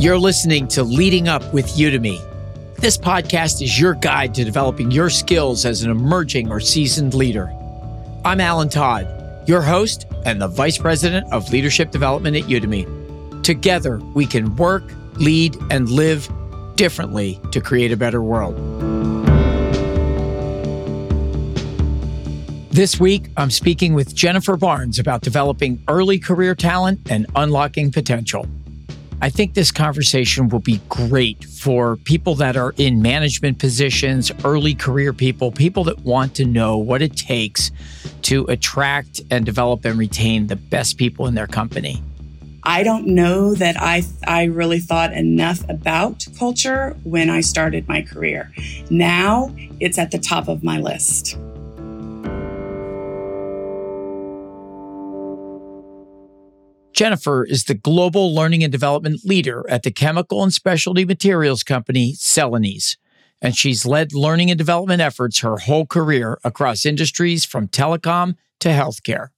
You're listening to Leading Up with Udemy. This podcast is your guide to developing your skills as an emerging or seasoned leader. I'm Alan Todd, your host and the Vice President of Leadership Development at Udemy. Together, we can work, lead, and live differently to create a better world. This week, I'm speaking with Jennifer Barnes about developing early career talent and unlocking potential. I think this conversation will be great for people that are in management positions, early career people, people that want to know what it takes to attract and develop and retain the best people in their company. I don't know that I I really thought enough about culture when I started my career. Now it's at the top of my list. Jennifer is the global learning and development leader at the chemical and specialty materials company Celanese, and she's led learning and development efforts her whole career across industries from telecom to healthcare.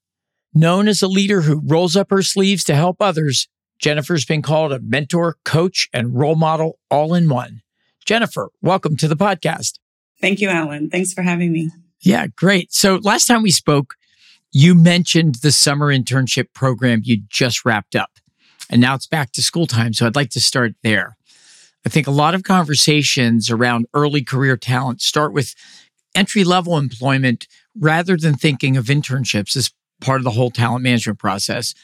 Known as a leader who rolls up her sleeves to help others, Jennifer's been called a mentor, coach, and role model all in one. Jennifer, welcome to the podcast. Thank you, Alan. Thanks for having me. Yeah, great. So last time we spoke, you mentioned the summer internship program you just wrapped up, and now it's back to school time. So I'd like to start there. I think a lot of conversations around early career talent start with entry level employment rather than thinking of internships as part of the whole talent management process.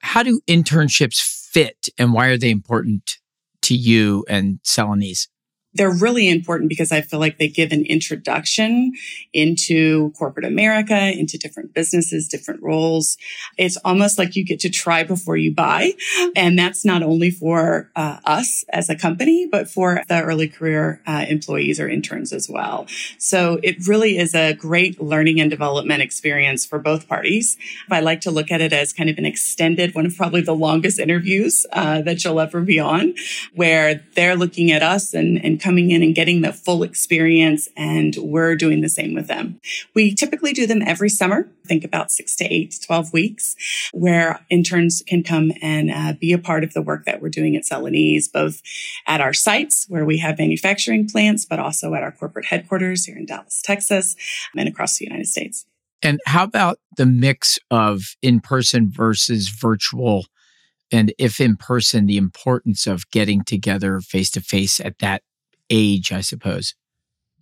How do internships fit and why are they important to you and Celanese? They're really important because I feel like they give an introduction into corporate America, into different businesses, different roles. It's almost like you get to try before you buy. And that's not only for uh, us as a company, but for the early career uh, employees or interns as well. So it really is a great learning and development experience for both parties. I like to look at it as kind of an extended, one of probably the longest interviews uh, that you'll ever be on, where they're looking at us and, and coming in and getting the full experience. And we're doing the same with them. We typically do them every summer, think about six to eight to 12 weeks, where interns can come and uh, be a part of the work that we're doing at Celanese, both at our sites where we have manufacturing plants, but also at our corporate headquarters here in Dallas, Texas, and across the United States. And how about the mix of in person versus virtual? And if in person, the importance of getting together face to face at that age, I suppose?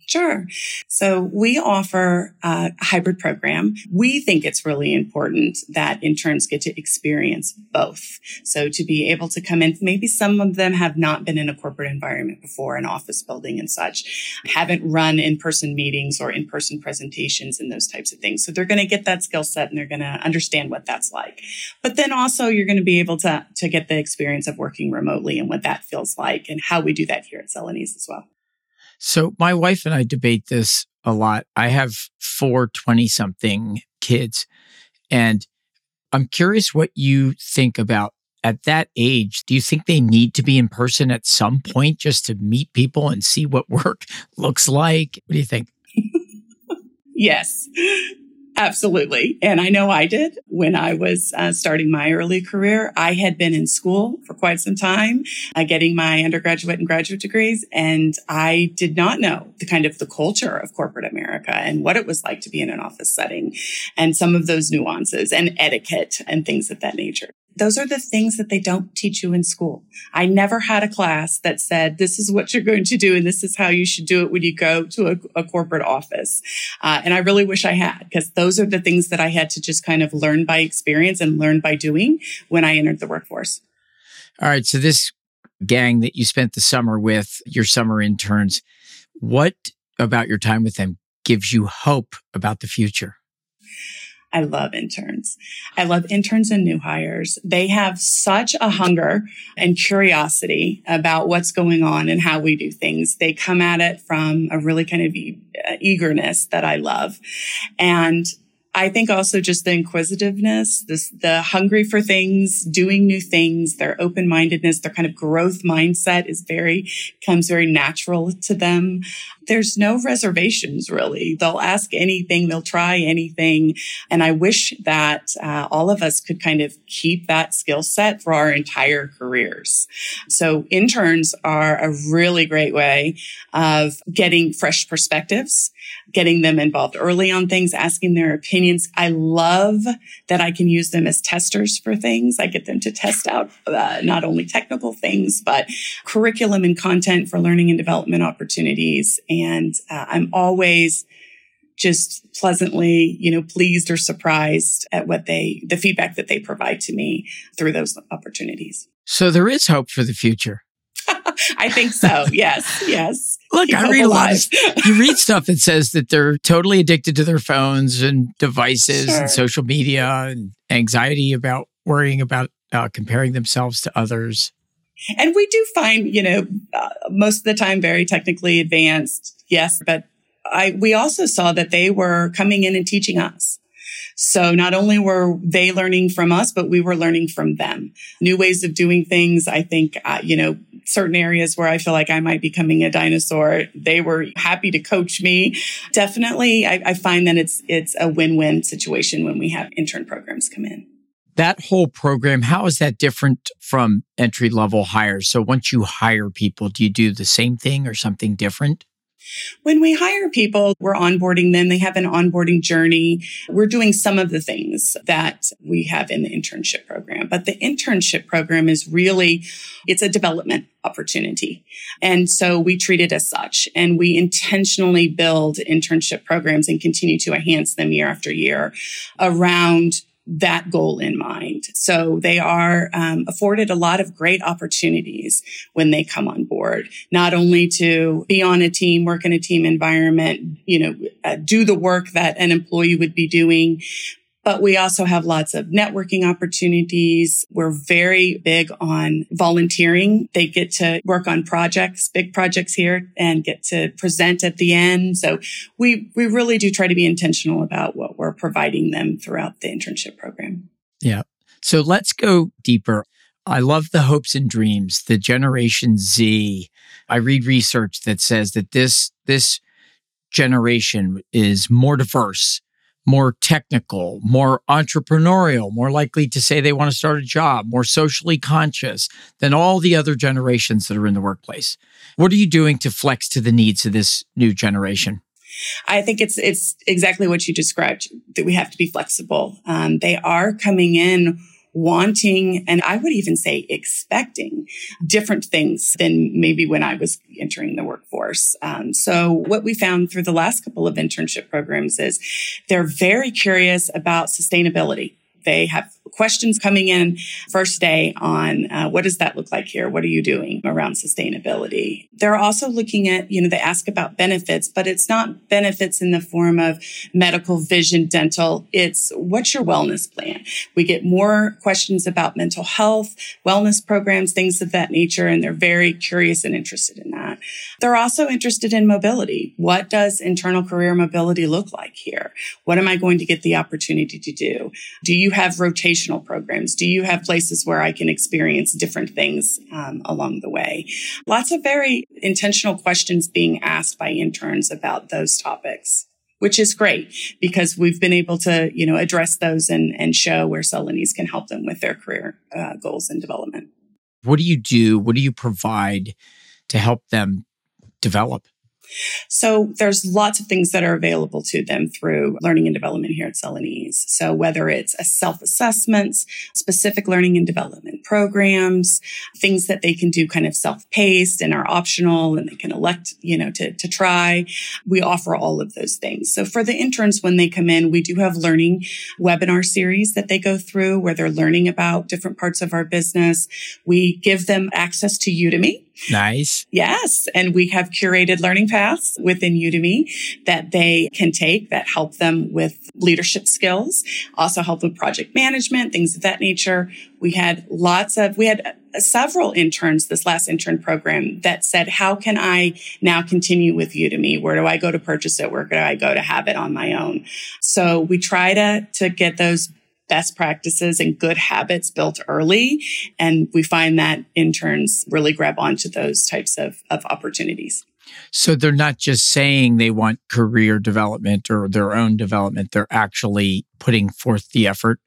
Sure. So we offer a hybrid program. We think it's really important that interns get to experience both. So to be able to come in, maybe some of them have not been in a corporate environment before, an office building and such, haven't run in-person meetings or in-person presentations and those types of things. So they're going to get that skill set and they're going to understand what that's like. But then also you're going to be able to, to get the experience of working remotely and what that feels like and how we do that here at Celanese as well. So my wife and I debate this a lot. I have four 20 something kids and I'm curious what you think about at that age. Do you think they need to be in person at some point just to meet people and see what work looks like? What do you think? yes. Absolutely. And I know I did when I was uh, starting my early career. I had been in school for quite some time, uh, getting my undergraduate and graduate degrees. And I did not know the kind of the culture of corporate America and what it was like to be in an office setting and some of those nuances and etiquette and things of that nature those are the things that they don't teach you in school. I never had a class that said, this is what you're going to do and this is how you should do it when you go to a, a corporate office. Uh, and I really wish I had because those are the things that I had to just kind of learn by experience and learn by doing when I entered the workforce. All right. So this gang that you spent the summer with, your summer interns, what about your time with them gives you hope about the future? I love interns. I love interns and new hires. They have such a hunger and curiosity about what's going on and how we do things. They come at it from a really kind of e- uh, eagerness that I love. And I think also just the inquisitiveness, this, the hungry for things, doing new things, their open mindedness, their kind of growth mindset is very, comes very natural to them. There's no reservations really. They'll ask anything, they'll try anything. And I wish that uh, all of us could kind of keep that skill set for our entire careers. So interns are a really great way of getting fresh perspectives, getting them involved early on things, asking their opinions. I love that I can use them as testers for things. I get them to test out uh, not only technical things, but curriculum and content for learning and development opportunities. Uh, I'm always just pleasantly, you know, pleased or surprised at what they, the feedback that they provide to me through those opportunities. So there is hope for the future. I think so. Yes. Yes. Look, Keep I read a lot of, you read stuff that says that they're totally addicted to their phones and devices sure. and social media and anxiety about worrying about uh, comparing themselves to others. And we do find, you know, uh, most of the time very technically advanced. Yes. But I, we also saw that they were coming in and teaching us. So not only were they learning from us, but we were learning from them. New ways of doing things. I think, uh, you know, certain areas where I feel like I might be becoming a dinosaur, they were happy to coach me. Definitely, I, I find that it's, it's a win-win situation when we have intern programs come in that whole program, how is that different from entry level hires? So once you hire people, do you do the same thing or something different? When we hire people, we're onboarding them. They have an onboarding journey. We're doing some of the things that we have in the internship program, but the internship program is really, it's a development opportunity. And so we treat it as such and we intentionally build internship programs and continue to enhance them year after year around that goal in mind. So they are um, afforded a lot of great opportunities when they come on board, not only to be on a team, work in a team environment, you know, uh, do the work that an employee would be doing, but we also have lots of networking opportunities. We're very big on volunteering. They get to work on projects, big projects here and get to present at the end. So we, we really do try to be intentional about what we're providing them throughout the internship program. Yeah. So let's go deeper. I love the hopes and dreams, the Generation Z. I read research that says that this, this generation is more diverse more technical, more entrepreneurial, more likely to say they want to start a job, more socially conscious than all the other generations that are in the workplace. What are you doing to flex to the needs of this new generation? I think it's it's exactly what you described that we have to be flexible. Um, they are coming in wanting, and I would even say expecting different things than maybe when I was entering the workforce. Um, so what we found through the last couple of internship programs is they're very curious about sustainability. They have questions coming in first day on uh, what does that look like here? What are you doing around sustainability? They're also looking at, you know, they ask about benefits, but it's not benefits in the form of medical, vision, dental. It's what's your wellness plan? We get more questions about mental health, wellness programs, things of that nature, and they're very curious and interested in that. They're also interested in mobility. What does internal career mobility look like here? What am I going to get the opportunity to do? Do you have rotational programs? Do you have places where I can experience different things um, along the way? Lots of very intentional questions being asked by interns about those topics which is great because we've been able to, you know, address those and, and show where Celanese can help them with their career uh, goals and development. What do you do? What do you provide to help them develop? So there's lots of things that are available to them through learning and development here at Celanese. So whether it's a self-assessments, specific learning and development programs, things that they can do kind of self-paced and are optional and they can elect, you know, to, to try. We offer all of those things. So for the interns, when they come in, we do have learning webinar series that they go through where they're learning about different parts of our business. We give them access to Udemy Nice. Yes. And we have curated learning paths within Udemy that they can take that help them with leadership skills, also help with project management, things of that nature. We had lots of, we had uh, several interns this last intern program that said, how can I now continue with Udemy? Where do I go to purchase it? Where do I go to have it on my own? So we try to, to get those best practices and good habits built early. And we find that interns really grab onto those types of, of opportunities. So they're not just saying they want career development or their own development, they're actually putting forth the effort.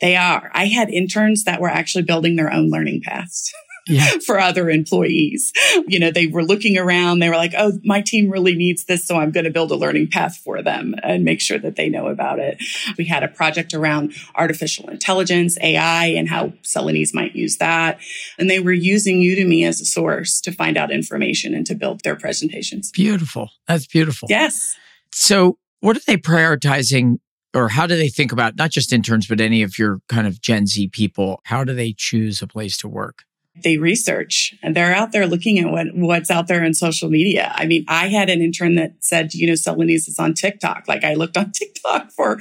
They are. I had interns that were actually building their own learning paths. Yeah. for other employees. You know, they were looking around, they were like, oh, my team really needs this. So I'm going to build a learning path for them and make sure that they know about it. We had a project around artificial intelligence, AI, and how Celanese might use that. And they were using Udemy as a source to find out information and to build their presentations. Beautiful. That's beautiful. Yes. So, what are they prioritizing or how do they think about not just interns, but any of your kind of Gen Z people? How do they choose a place to work? They research and they're out there looking at what, what's out there in social media. I mean, I had an intern that said, you know, Celanese is on TikTok. Like I looked on TikTok for,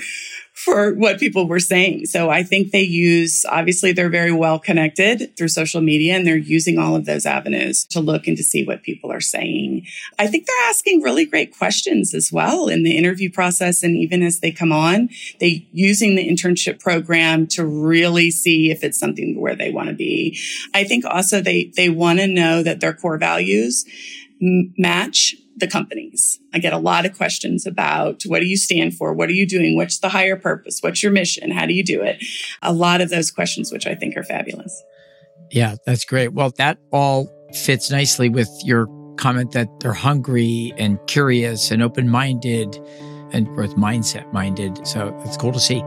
for what people were saying. So I think they use, obviously, they're very well connected through social media and they're using all of those avenues to look and to see what people are saying. I think they're asking really great questions as well in the interview process. And even as they come on, they using the internship program to really see if it's something where they want to be. I think also they, they want to know that their core values match the companies. I get a lot of questions about what do you stand for? What are you doing? What's the higher purpose? What's your mission? How do you do it? A lot of those questions, which I think are fabulous. Yeah, that's great. Well, that all fits nicely with your comment that they're hungry and curious and open minded and growth mindset minded. So it's cool to see.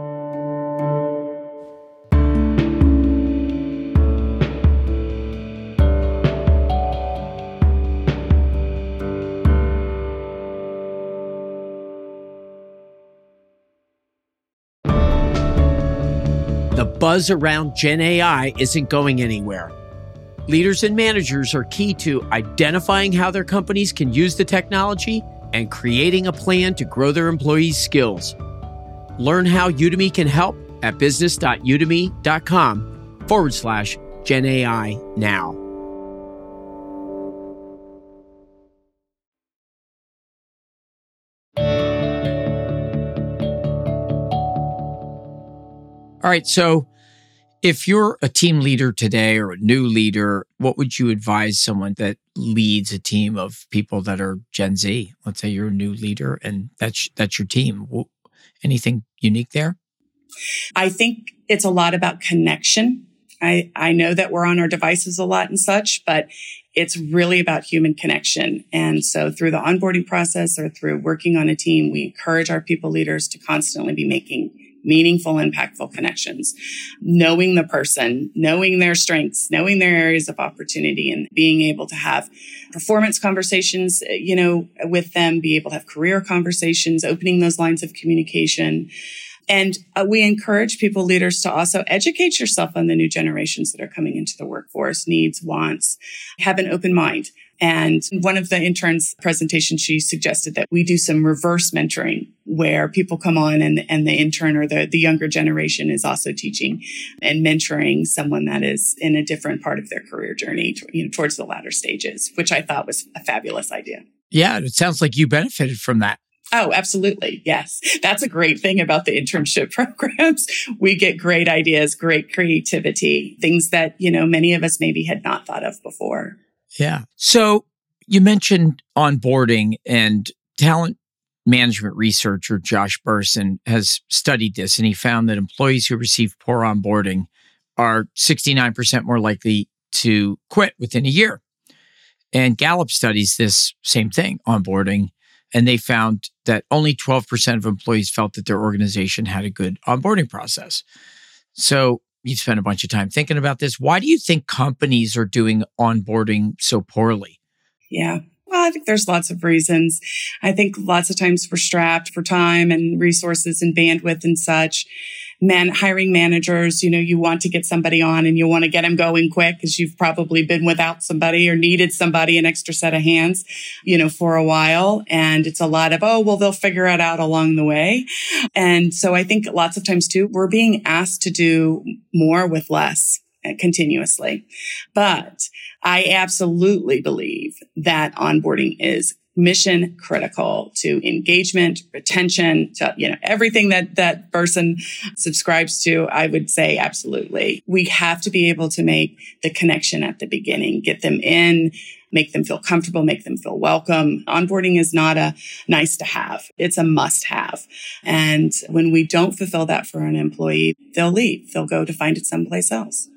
Buzz around Gen AI isn't going anywhere. Leaders and managers are key to identifying how their companies can use the technology and creating a plan to grow their employees' skills. Learn how Udemy can help at business.udemy.com forward slash Gen AI now. All right. So, if you're a team leader today or a new leader, what would you advise someone that leads a team of people that are Gen Z? Let's say you're a new leader and that's that's your team. Anything unique there? I think it's a lot about connection. I, I know that we're on our devices a lot and such, but it's really about human connection. And so through the onboarding process or through working on a team, we encourage our people leaders to constantly be making meaningful, impactful connections, knowing the person, knowing their strengths, knowing their areas of opportunity and being able to have performance conversations, you know, with them, be able to have career conversations, opening those lines of communication. And uh, we encourage people leaders to also educate yourself on the new generations that are coming into the workforce, needs, wants, have an open mind. And one of the interns presentation, she suggested that we do some reverse mentoring where people come on and, and the intern or the, the younger generation is also teaching and mentoring someone that is in a different part of their career journey, you know, towards the latter stages, which I thought was a fabulous idea. Yeah, it sounds like you benefited from that. Oh, absolutely. Yes. That's a great thing about the internship programs. We get great ideas, great creativity, things that, you know, many of us maybe had not thought of before. Yeah. So you mentioned onboarding and talent management researcher Josh Bersin has studied this and he found that employees who receive poor onboarding are 69% more likely to quit within a year. And Gallup studies this same thing, onboarding, and they found that only 12% of employees felt that their organization had a good onboarding process. So you've spent a bunch of time thinking about this. Why do you think companies are doing onboarding so poorly? Yeah. Well, I think there's lots of reasons. I think lots of times we're strapped for time and resources and bandwidth and such man hiring managers, you know, you want to get somebody on and you want to get them going quick because you've probably been without somebody or needed somebody, an extra set of hands, you know, for a while. And it's a lot of, oh, well, they'll figure it out along the way. And so I think lots of times too, we're being asked to do more with less continuously. But I absolutely believe that onboarding is mission critical to engagement, retention, to, you know, everything that that person subscribes to. I would say absolutely. We have to be able to make the connection at the beginning, get them in, make them feel comfortable, make them feel welcome. Onboarding is not a nice to have. It's a must have. And when we don't fulfill that for an employee, they'll leave. They'll go to find it someplace else.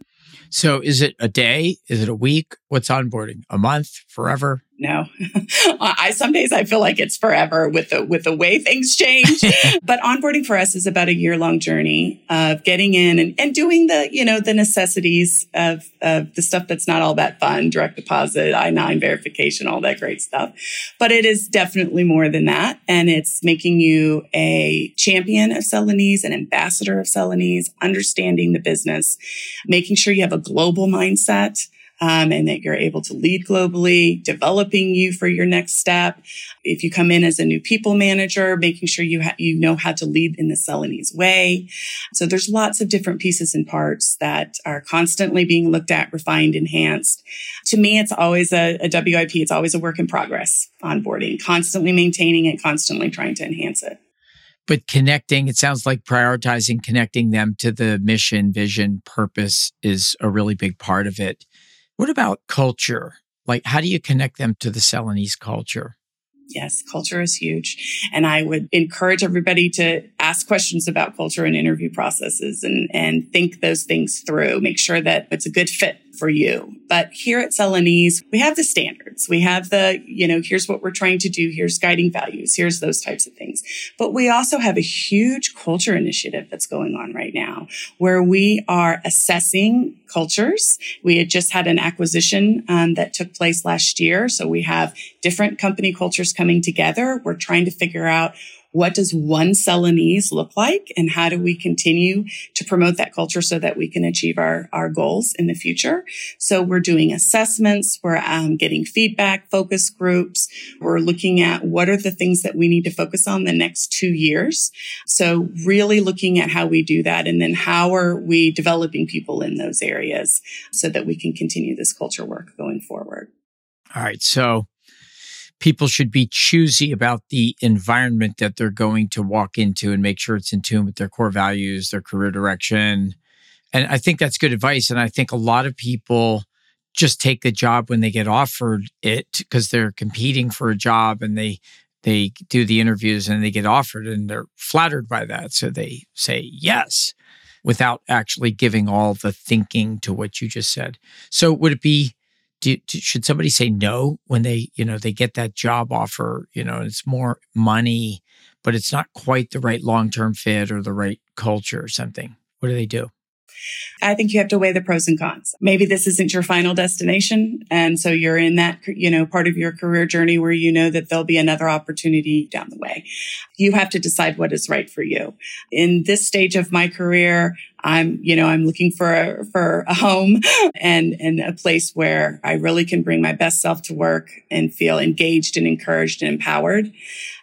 So is it a day? Is it a week? What's onboarding? A month? Forever? No, I some days I feel like it's forever with the with the way things change. but onboarding for us is about a year long journey of getting in and, and doing the you know the necessities of of the stuff that's not all that fun, direct deposit, I nine verification, all that great stuff. But it is definitely more than that, and it's making you a champion of Celanese, an ambassador of Celanese, understanding the business, making sure you have a global mindset um, and that you're able to lead globally, developing you for your next step. If you come in as a new people manager, making sure you ha- you know how to lead in the Celanese way. So there's lots of different pieces and parts that are constantly being looked at, refined, enhanced. To me, it's always a, a WIP. It's always a work in progress onboarding, constantly maintaining it, constantly trying to enhance it but connecting it sounds like prioritizing connecting them to the mission vision purpose is a really big part of it what about culture? Like, how do you connect them to the Celanese culture? Yes, culture is huge. And I would encourage everybody to ask questions about culture and interview processes and, and think those things through. Make sure that it's a good fit for you. But here at Celanese, we have the standards. We have the, you know, here's what we're trying to do. Here's guiding values. Here's those types of things. But we also have a huge culture initiative that's going on right now where we are assessing cultures. We had just had an acquisition um, that took place last year. So we have different company cultures coming together. We're trying to figure out what does one Celanese look like and how do we continue to promote that culture so that we can achieve our, our goals in the future? So we're doing assessments. We're um, getting feedback, focus groups. We're looking at what are the things that we need to focus on the next two years. So really looking at how we do that and then how are we developing people in those areas so that we can continue this culture work going forward. All right. So people should be choosy about the environment that they're going to walk into and make sure it's in tune with their core values, their career direction. And I think that's good advice. And I think a lot of people just take the job when they get offered it because they're competing for a job and they they do the interviews and they get offered and they're flattered by that. So they say yes without actually giving all the thinking to what you just said. So would it be do, do, should somebody say no when they you know they get that job offer you know it's more money but it's not quite the right long-term fit or the right culture or something what do they do I think you have to weigh the pros and cons. Maybe this isn't your final destination. And so you're in that, you know, part of your career journey where you know that there'll be another opportunity down the way. You have to decide what is right for you. In this stage of my career, I'm, you know, I'm looking for a, for a home and, and a place where I really can bring my best self to work and feel engaged and encouraged and empowered.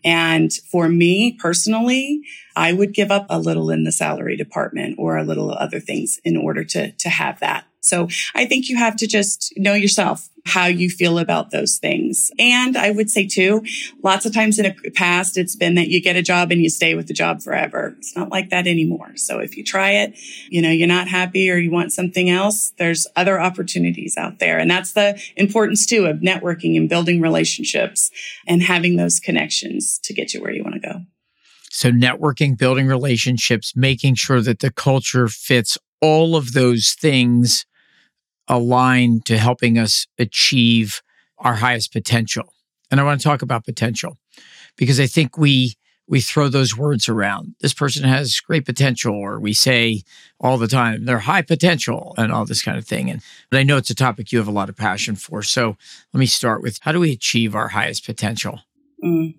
And for me personally, I would give up a little in the salary department or a little other things in order to, to have that. So I think you have to just know yourself how you feel about those things. And I would say too, lots of times in the past, it's been that you get a job and you stay with the job forever. It's not like that anymore. So if you try it, you know, you're not happy or you want something else, there's other opportunities out there. And that's the importance too of networking and building relationships and having those connections to get you where you want to go. So, networking, building relationships, making sure that the culture fits all of those things align to helping us achieve our highest potential. And I want to talk about potential because I think we we throw those words around. This person has great potential, or we say all the time, they're high potential and all this kind of thing. And I know it's a topic you have a lot of passion for. So let me start with how do we achieve our highest potential? Mm.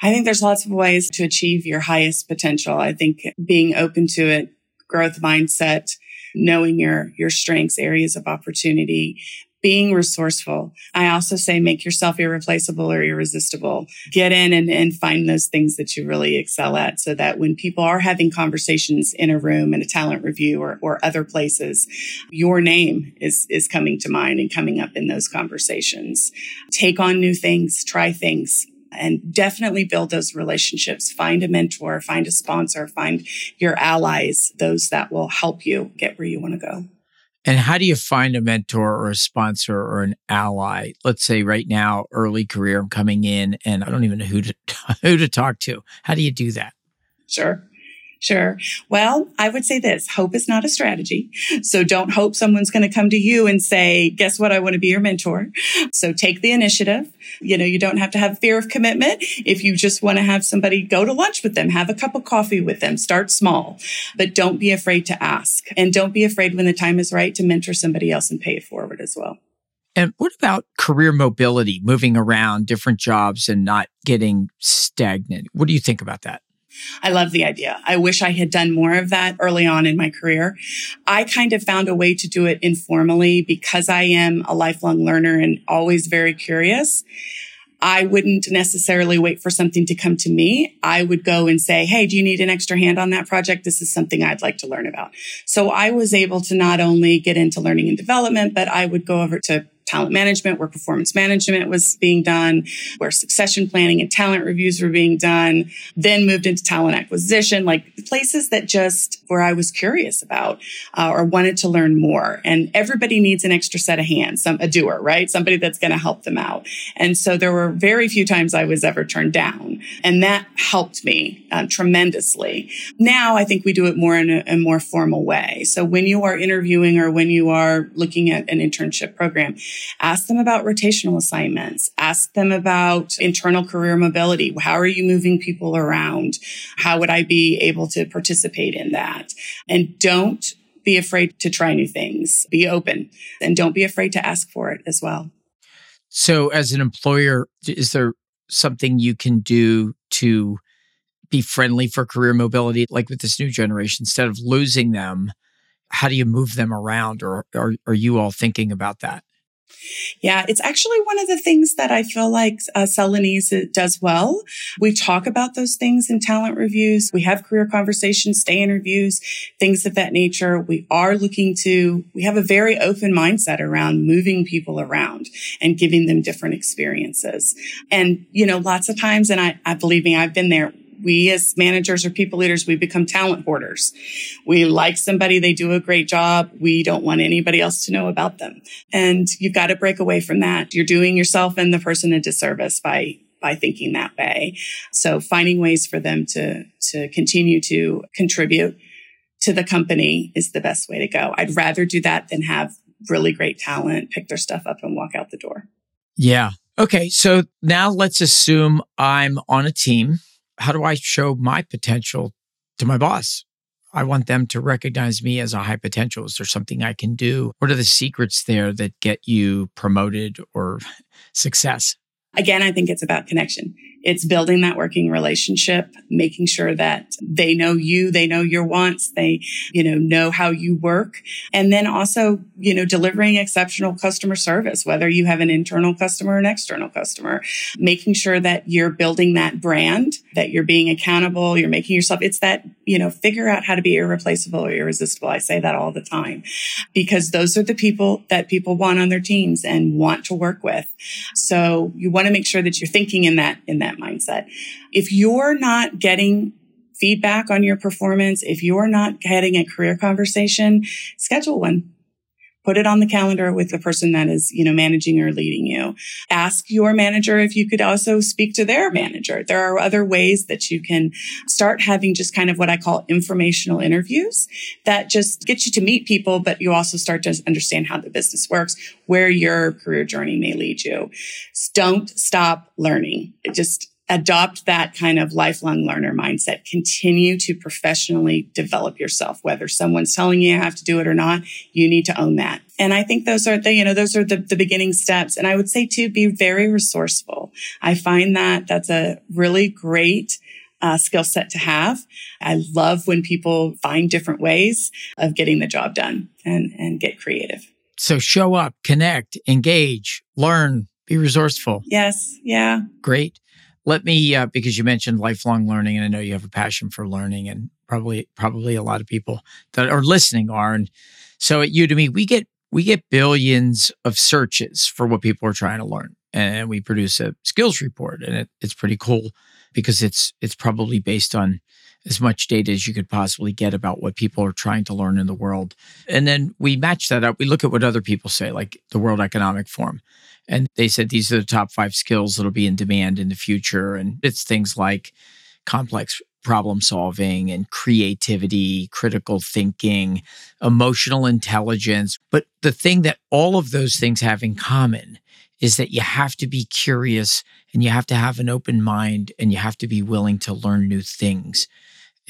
I think there's lots of ways to achieve your highest potential. I think being open to it, growth mindset, knowing your, your strengths, areas of opportunity, being resourceful. I also say make yourself irreplaceable or irresistible. Get in and, and find those things that you really excel at so that when people are having conversations in a room, in a talent review or, or other places, your name is, is coming to mind and coming up in those conversations. Take on new things, try things, and definitely build those relationships. Find a mentor, find a sponsor, find your allies, those that will help you get where you want to go. And how do you find a mentor or a sponsor or an ally? Let's say right now, early career, I'm coming in and I don't even know who to who to talk to. How do you do that? Sure. Sure. Well, I would say this hope is not a strategy. So don't hope someone's going to come to you and say, guess what? I want to be your mentor. So take the initiative. You know, you don't have to have fear of commitment. If you just want to have somebody go to lunch with them, have a cup of coffee with them, start small, but don't be afraid to ask and don't be afraid when the time is right to mentor somebody else and pay it forward as well. And what about career mobility, moving around different jobs and not getting stagnant? What do you think about that? I love the idea. I wish I had done more of that early on in my career. I kind of found a way to do it informally because I am a lifelong learner and always very curious. I wouldn't necessarily wait for something to come to me. I would go and say, Hey, do you need an extra hand on that project? This is something I'd like to learn about. So I was able to not only get into learning and development, but I would go over to talent management, where performance management was being done, where succession planning and talent reviews were being done, then moved into talent acquisition, like places that just where I was curious about uh, or wanted to learn more. And everybody needs an extra set of hands, some a doer, right? Somebody that's going to help them out. And so there were very few times I was ever turned down, and that helped me um, tremendously. Now I think we do it more in a, a more formal way. So when you are interviewing or when you are looking at an internship program, Ask them about rotational assignments. Ask them about internal career mobility. How are you moving people around? How would I be able to participate in that? And don't be afraid to try new things. Be open and don't be afraid to ask for it as well. So, as an employer, is there something you can do to be friendly for career mobility, like with this new generation, instead of losing them? How do you move them around, or are, you all thinking about that? Yeah, it's actually one of the things that I feel like uh, does well. We talk about those things in talent reviews. We have career conversations, stay interviews, things of that nature. We are looking to, we have a very open mindset around moving people around and giving them different experiences. And, you know, lots of times, and I, I believe me, I've been there we as managers or people leaders, we become talent hoarders. We like somebody, they do a great job. We don't want anybody else to know about them. And you've got to break away from that. You're doing yourself and the person a disservice by by thinking that way. So finding ways for them to to continue to contribute to the company is the best way to go. I'd rather do that than have really great talent pick their stuff up and walk out the door. Yeah. Okay, so now let's assume I'm on a team how do I show my potential to my boss? I want them to recognize me as a high potential. Is there something I can do? What are the secrets there that get you promoted or success? Again, I think it's about connection. It's building that working relationship, making sure that they know you, they know your wants, they, you know, know how you work. And then also, you know, delivering exceptional customer service, whether you have an internal customer or an external customer, making sure that you're building that brand, that you're being accountable, you're making yourself, it's that, you know, figure out how to be irreplaceable or irresistible. I say that all the time because those are the people that people want on their teams and want to work with. So you want to make sure that you're thinking in that, in that that mindset. If you're not getting feedback on your performance, if you're not getting a career conversation, schedule one. Put it on the calendar with the person that is, you know, managing or leading you. Ask your manager if you could also speak to their manager. There are other ways that you can start having just kind of what I call informational interviews that just get you to meet people, but you also start to understand how the business works, where your career journey may lead you. Don't stop learning. It just adopt that kind of lifelong learner mindset. Continue to professionally develop yourself, whether someone's telling you you have to do it or not. You need to own that. And I think those are the, you know, those are the, the beginning steps. And I would say too, be very resourceful. I find that that's a really great uh, skill set to have. I love when people find different ways of getting the job done and, and get creative. So show up, connect, engage, learn, be resourceful. Yes. Yeah. Great let me uh, because you mentioned lifelong learning and i know you have a passion for learning and probably probably a lot of people that are listening are and so at udemy we get we get billions of searches for what people are trying to learn and we produce a skills report and it, it's pretty cool because it's it's probably based on as much data as you could possibly get about what people are trying to learn in the world. And then we match that up. We look at what other people say, like the World Economic Forum. And they said these are the top five skills that'll be in demand in the future. And it's things like complex problem solving and creativity, critical thinking, emotional intelligence. But the thing that all of those things have in common is that you have to be curious and you have to have an open mind and you have to be willing to learn new things.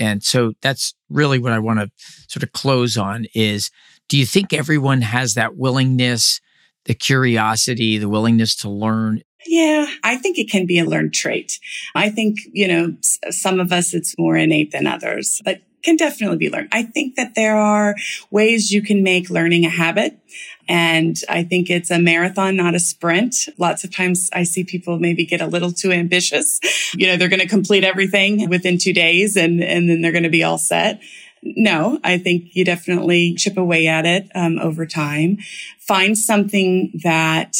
And so that's really what I want to sort of close on is do you think everyone has that willingness, the curiosity, the willingness to learn? Yeah, I think it can be a learned trait. I think, you know, some of us it's more innate than others, but can definitely be learned. I think that there are ways you can make learning a habit. And I think it's a marathon, not a sprint. Lots of times I see people maybe get a little too ambitious. You know, they're going to complete everything within two days and, and then they're going to be all set. No, I think you definitely chip away at it um, over time. Find something that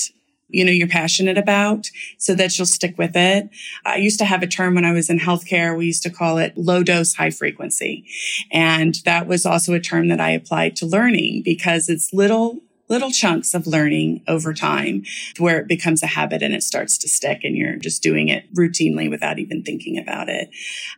you know, you're passionate about so that you'll stick with it. I used to have a term when I was in healthcare. We used to call it low dose, high frequency. And that was also a term that I applied to learning because it's little little chunks of learning over time where it becomes a habit and it starts to stick and you're just doing it routinely without even thinking about it.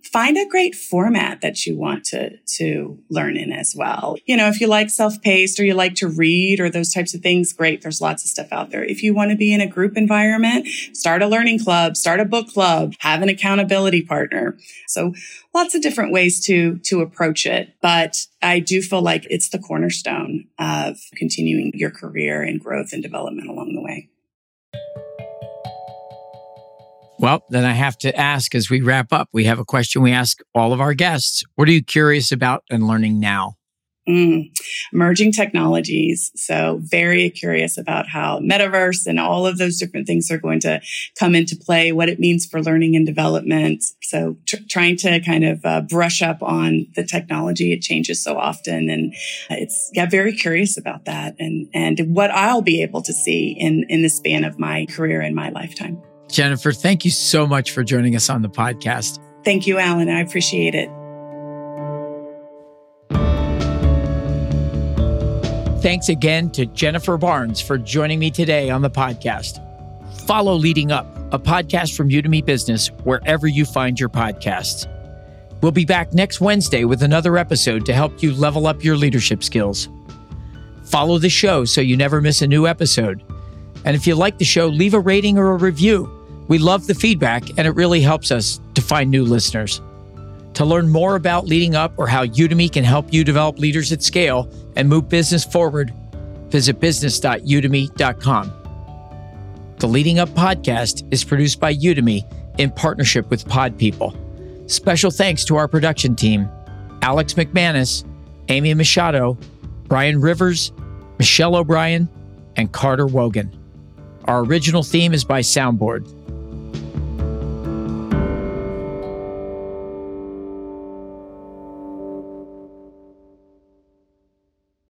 Find a great format that you want to, to learn in as well. You know, if you like self-paced or you like to read or those types of things, great. There's lots of stuff out there. If you want to be in a group environment, start a learning club, start a book club, have an accountability partner. So lots of different ways to to approach it but i do feel like it's the cornerstone of continuing your career and growth and development along the way. Well then i have to ask as we wrap up we have a question we ask all of our guests. What are you curious about and learning now Mm, emerging technologies. So very curious about how metaverse and all of those different things are going to come into play, what it means for learning and development. So tr- trying to kind of uh, brush up on the technology. It changes so often. And it's, yeah, very curious about that and, and what I'll be able to see in, in the span of my career and my lifetime. Jennifer, thank you so much for joining us on the podcast. Thank you, Alan. I appreciate it. Thanks again to Jennifer Barnes for joining me today on the podcast. Follow Leading Up, a podcast from Udemy Business, wherever you find your podcasts. We'll be back next Wednesday with another episode to help you level up your leadership skills. Follow the show so you never miss a new episode. And if you like the show, leave a rating or a review. We love the feedback, and it really helps us to find new listeners. To learn more about leading up or how Udemy can help you develop leaders at scale and move business forward, visit business.udemy.com. The Leading Up podcast is produced by Udemy in partnership with Pod People. Special thanks to our production team Alex McManus, Amy Machado, Brian Rivers, Michelle O'Brien, and Carter Wogan. Our original theme is by Soundboard.